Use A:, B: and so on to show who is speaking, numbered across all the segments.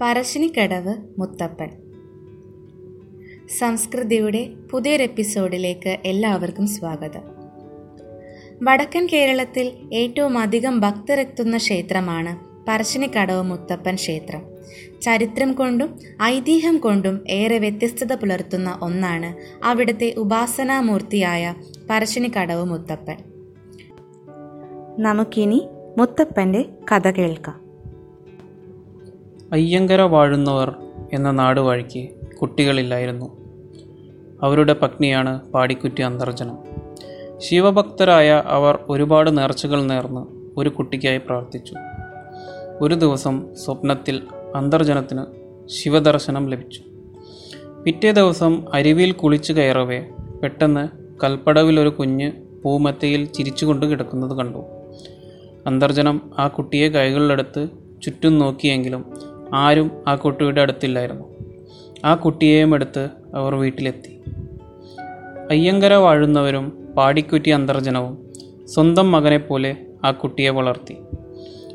A: പറശ്ശിനിക്കടവ് മുത്തപ്പൻ. സംസ്കൃതിയുടെ പുതിയൊരു എപ്പിസോഡിലേക്ക് എല്ലാവർക്കും സ്വാഗതം. വടക്കൻ കേരളത്തിൽ ഏറ്റവും അധികം ഭക്തരെത്തുന്ന ക്ഷേത്രമാണ് പറശ്ശിനിക്കടവ് മുത്തപ്പൻ ക്ഷേത്രം. ചരിത്രം കൊണ്ടും ഐതിഹ്യം കൊണ്ടും ഏറെ വ്യത്യസ്തത പുലർത്തുന്ന ഒന്നാണ് അവിടുത്തെ ഉപാസനാമൂർത്തിയായ പറശ്ശിനിക്കടവ് മുത്തപ്പൻ. നമുക്കിനി മുത്തപ്പന്റെ കഥ കേൾക്കാം.
B: അയ്യങ്കര വാഴുന്നവർ എന്ന നാടുവാഴിക്ക് കുട്ടികളില്ലായിരുന്നു. അവരുടെ പത്നിയാണ് പാടിക്കുറ്റി അന്തർജനം. ശിവഭക്തരായ അവർ ഒരുപാട് നേർച്ചകൾ നേർന്ന് ഒരു കുട്ടിക്കായി പ്രാർത്ഥിച്ചു. ഒരു ദിവസം സ്വപ്നത്തിൽ അന്തർജനത്തിന് ശിവദർശനം ലഭിച്ചു. പിറ്റേ ദിവസം അരുവിയിൽ കുളിച്ചു കയറവേ പെട്ടെന്ന് കൽപ്പടവിൽ ഒരു കുഞ്ഞ് പൂമത്തയിൽ ചിരിച്ചുകൊണ്ട് കിടക്കുന്നത് കണ്ടു. അന്തർജനം ആ കുട്ടിയെ കൈകളിലെടുത്ത് ചുറ്റും നോക്കിയെങ്കിലും ആരും ആ കുട്ടിയുടെ അടുത്തില്ലായിരുന്നു. ആ കുട്ടിയെയും എടുത്ത് അവർ വീട്ടിലെത്തി. അയ്യങ്കര വാഴുന്നവരും പാടിക്കുറ്റി അന്തർജനവും സ്വന്തം മകനെപ്പോലെ ആ കുട്ടിയെ വളർത്തി.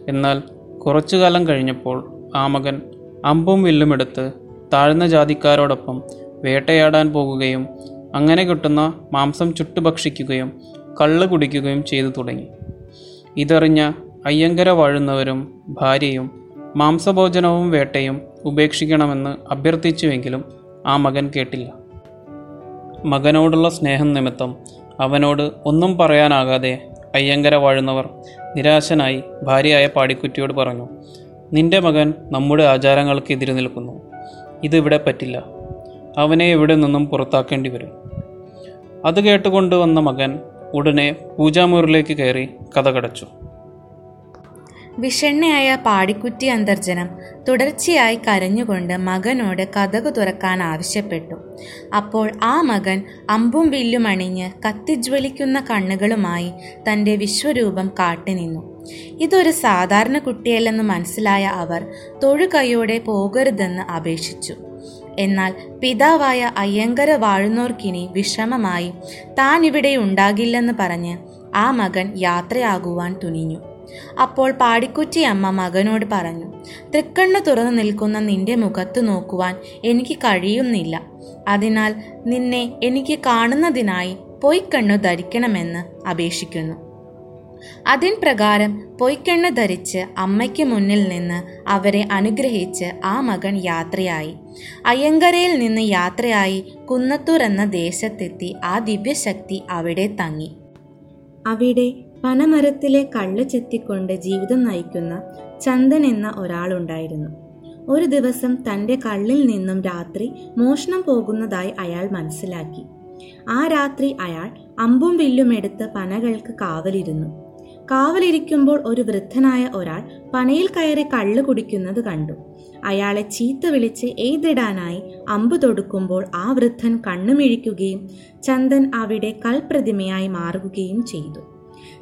B: എന്നാൽ കുറച്ചു കാലം കഴിഞ്ഞപ്പോൾ ആ മകൻ അമ്പും വില്ലുമെടുത്ത് താഴ്ന്ന ജാതിക്കാരോടൊപ്പം വേട്ടയാടാൻ പോകുകയും അങ്ങനെ കിട്ടുന്ന മാംസം ചുട്ടുഭക്ഷിക്കുകയും കള്ള് കുടിക്കുകയും ചെയ്തു തുടങ്ങി. ഇതറിഞ്ഞ അയ്യങ്കര വാഴുന്നവരും ഭാര്യയും മാംസഭോജനവും വേട്ടയും ഉപേക്ഷിക്കണമെന്ന് അഭ്യർത്ഥിച്ചുവെങ്കിലും ആ മകൻ കേട്ടില്ല. മകനോടുള്ള സ്നേഹം നിമിത്തം അവനോട് ഒന്നും പറയാനാകാതെ അയ്യങ്കര വാഴുന്നവർ നിരാശനായി ഭാര്യയായ പാടിക്കുറ്റിയോട് പറഞ്ഞു നിന്റെ മകൻ നമ്മുടെ ആചാരങ്ങൾക്ക് എതിര് നിൽക്കുന്നു. ഇതിവിടെ പറ്റില്ല. അവനെ ഇവിടെ നിന്നും പുറത്താക്കേണ്ടി വരും? അത് കേട്ടുകൊണ്ട് വന്ന മകൻ ഉടനെ പൂജാമുറിലേക്ക് കയറി കഥ കടച്ചു.
A: വിഷണ്ണയായ പാടിക്കുറ്റി അന്തർജനം തുടർച്ചയായി കരഞ്ഞുകൊണ്ട് മകനോട് കഥകു തുറക്കാൻ ആവശ്യപ്പെട്ടു. അപ്പോൾ ആ മകൻ അമ്പും വില്ലും അണിഞ്ഞ് കത്തിജ്വലിക്കുന്ന കണ്ണുകളുമായി തന്റെ വിശ്വരൂപം കാട്ടിനിന്നു. ഇതൊരു സാധാരണ കുട്ടിയല്ലെന്ന് മനസ്സിലായ അവർ തൊഴുകൈയോടെ പോകരുതെന്ന് അപേക്ഷിച്ചു. എന്നാൽ പിതാവായ അയ്യങ്കര വാഴുന്നോർക്കിനി വിഷമമായി താൻ ഇവിടെ ഉണ്ടാകില്ലെന്ന് പറഞ്ഞ് ആ മകൻ യാത്രയാകുവാൻ തുനിഞ്ഞു. അപ്പോൾ പാടിക്കുറ്റി അമ്മ മകനോട് പറഞ്ഞു തൃക്കണ്ണു തുറന്നു നിൽക്കുന്ന നിന്റെ മുഖത്ത് നോക്കുവാൻ എനിക്ക് കഴിയുന്നില്ല. അതിനാൽ നിന്നെ എനിക്ക് കാണുന്നതിനായി പൊയ്ക്കണ്ണു ധരിക്കണമെന്ന് അപേക്ഷിക്കുന്നു. അതിൻ പ്രകാരം പൊയ്ക്കണ്ണു ധരിച്ച് അമ്മയ്ക്ക് മുന്നിൽ നിന്ന് അവരെ അനുഗ്രഹിച്ച് ആ മകൻ യാത്രയായി. അയ്യങ്കരയിൽ നിന്ന് യാത്രയായി കുന്നത്തൂർ എന്ന ദേശത്തെത്തി ആ ദിവ്യശക്തി അവിടെ തങ്ങി. അവിടെ പനമരത്തിലെ കള്ള് ചെത്തിക്കൊണ്ട് ജീവിതം നയിക്കുന്ന ചന്ദൻ എന്ന ഒരാളുണ്ടായിരുന്നു. ഒരു ദിവസം തന്റെ കള്ളിൽ നിന്നും രാത്രി മോഷണം പോകുന്നതായി അയാൾ മനസ്സിലാക്കി. ആ രാത്രി അയാൾ അമ്പും വില്ലും എടുത്ത് പനകൾക്ക് കാവലിരുന്നു. കാവലിരിക്കുമ്പോൾ ഒരു വൃദ്ധനായ ഒരാൾ പനയിൽ കയറി കള്ള് കുടിക്കുന്നത് കണ്ടു. അയാളെ ചീത്ത വിളിച്ച് എയ്തിടാനായി അമ്പ് തൊടുക്കുമ്പോൾ ആ വൃദ്ധൻ കണ്ണുമിഴിക്കുകയും ചന്ദൻ അവിടെ കൽപ്രതിമയായി മാറുകയും ചെയ്തു.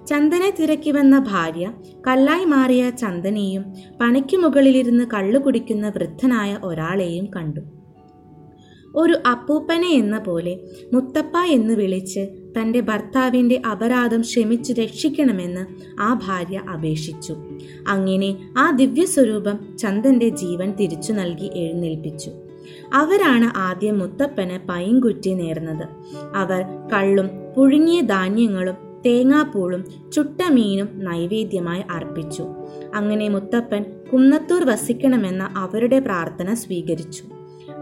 A: ചന്ദനെ തിരക്കി വന്ന ഭാര്യ കല്ലായി മാറിയ ചന്ദനെയും പനയ്ക്കു മുകളിലിരുന്ന് കള്ളു കുടിക്കുന്ന വൃദ്ധനായ ഒരാളെയും കണ്ടു. ഒരു അപ്പൂപ്പനെ എന്ന പോലെ മുത്തപ്പ എന്ന് വിളിച്ച് തന്റെ ഭർത്താവിന്റെ അപരാധം ക്ഷമിച്ചു രക്ഷിക്കണമെന്ന് ആ ഭാര്യ അപേക്ഷിച്ചു. അങ്ങനെ ആ ദിവ്യസ്വരൂപം ചന്ദന്റെ ജീവൻ തിരിച്ചു നൽകി എഴുന്നേൽപ്പിച്ചു. അവരാണ് ആദ്യം മുത്തപ്പന് പൈൻകുറ്റി നേർന്നത്. അവർ കള്ളും പുഴുങ്ങിയ ധാന്യങ്ങളും തേങ്ങാപ്പൂളും ചുട്ടമീനും നൈവേദ്യമായി അർപ്പിച്ചു. അങ്ങനെ മുത്തപ്പൻ കുന്നത്തൂർ വസിക്കണമെന്ന അവരുടെ പ്രാർത്ഥന സ്വീകരിച്ചു.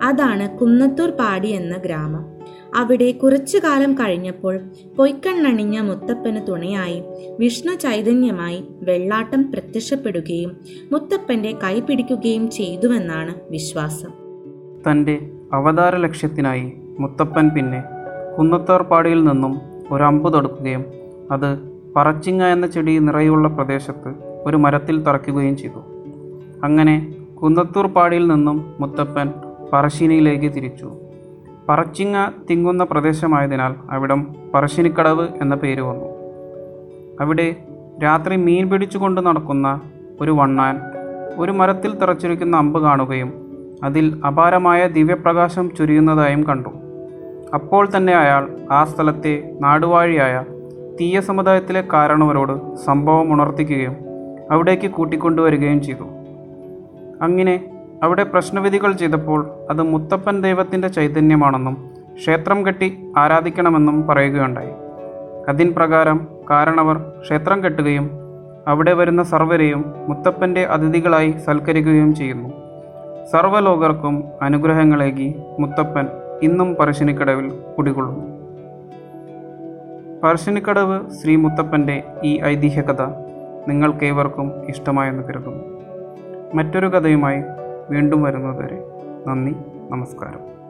A: അതാണ് കുന്നത്തൂർ പാടി എന്ന ഗ്രാമം. അവിടെ കുറച്ചു കാലം കഴിഞ്ഞപ്പോൾ പൊയ്ക്കണ്ണണിഞ്ഞ മുത്തപ്പന് തുണയായി വിഷ്ണു ചൈതന്യമായി വെള്ളാട്ടം പ്രത്യക്ഷപ്പെടുകയും മുത്തപ്പന്റെ കൈ പിടിക്കുകയും ചെയ്തുവെന്നാണ് വിശ്വാസം.
B: തന്റെ അവതാര ലക്ഷ്യത്തിനായി മുത്തപ്പൻ പിന്നെ കുന്നത്തോർപ്പാടിയിൽ നിന്നും ഒരു അമ്പ് തൊടുക്കുകയും അത് പറച്ചിങ്ങ എന്ന ചെടി നിറയുള്ള പ്രദേശത്ത് ഒരു മരത്തിൽ തറയ്ക്കുകയും ചെയ്തു. അങ്ങനെ കുന്നത്തൂർ പാടിയിൽ നിന്നും മുത്തപ്പൻ പറശ്ശിനിയിലേക്ക് തിരിച്ചു. പറച്ചിങ്ങ തിങ്ങുന്ന പ്രദേശമായതിനാൽ അവിടം പറശ്ശിനിക്കടവ് എന്ന പേര് വന്നു. അവിടെ രാത്രി മീൻ പിടിച്ചുകൊണ്ട് നടക്കുന്ന ഒരു വണ്ണാൻ ഒരു മരത്തിൽ തറച്ചിരിക്കുന്ന അമ്പ് കാണുകയും അതിൽ അപാരമായ ദിവ്യപ്രകാശം ചൊരിയുന്നതായും കണ്ടു. അപ്പോൾ തന്നെ അയാൾ ആ സ്ഥലത്തെ നാടുവാഴിയായ തീയ സമുദായത്തിലെ കാരണവരോട് സംഭവം ഉണർത്തിക്കുകയും അവിടേക്ക് കൂട്ടിക്കൊണ്ടുവരികയും ചെയ്തു. അങ്ങനെ അവിടെ പ്രശ്നവിധികൾ ചെയ്തപ്പോൾ അത് മുത്തപ്പൻ ദൈവത്തിന്റെ ചൈതന്യമാണെന്നും ക്ഷേത്രം കെട്ടി ആരാധിക്കണമെന്നും പറയുകയുണ്ടായി. അതിൻ പ്രകാരം കാരണവർ ക്ഷേത്രം കെട്ടുകയും അവിടെ വരുന്ന സർവരെയും മുത്തപ്പന്റെ അതിഥികളായി സൽക്കരിക്കുകയും ചെയ്യുന്നു. സർവലോകർക്കും അനുഗ്രഹങ്ങളേകി മുത്തപ്പൻ ഇന്നും പറശ്ശിനിക്കടവിൽ കുടികൊള്ളുന്നു. പറശ്ശിനിക്കടവ് ശ്രീ മുത്തപ്പന്റെ ഈ ഐതിഹ്യകഥ നിങ്ങൾക്കേവർക്കും ഇഷ്ടമായെന്ന് കരുതുന്നു. മറ്റൊരു കഥയുമായി വീണ്ടും വരുന്നതുവരെ നന്ദി നമസ്കാരം.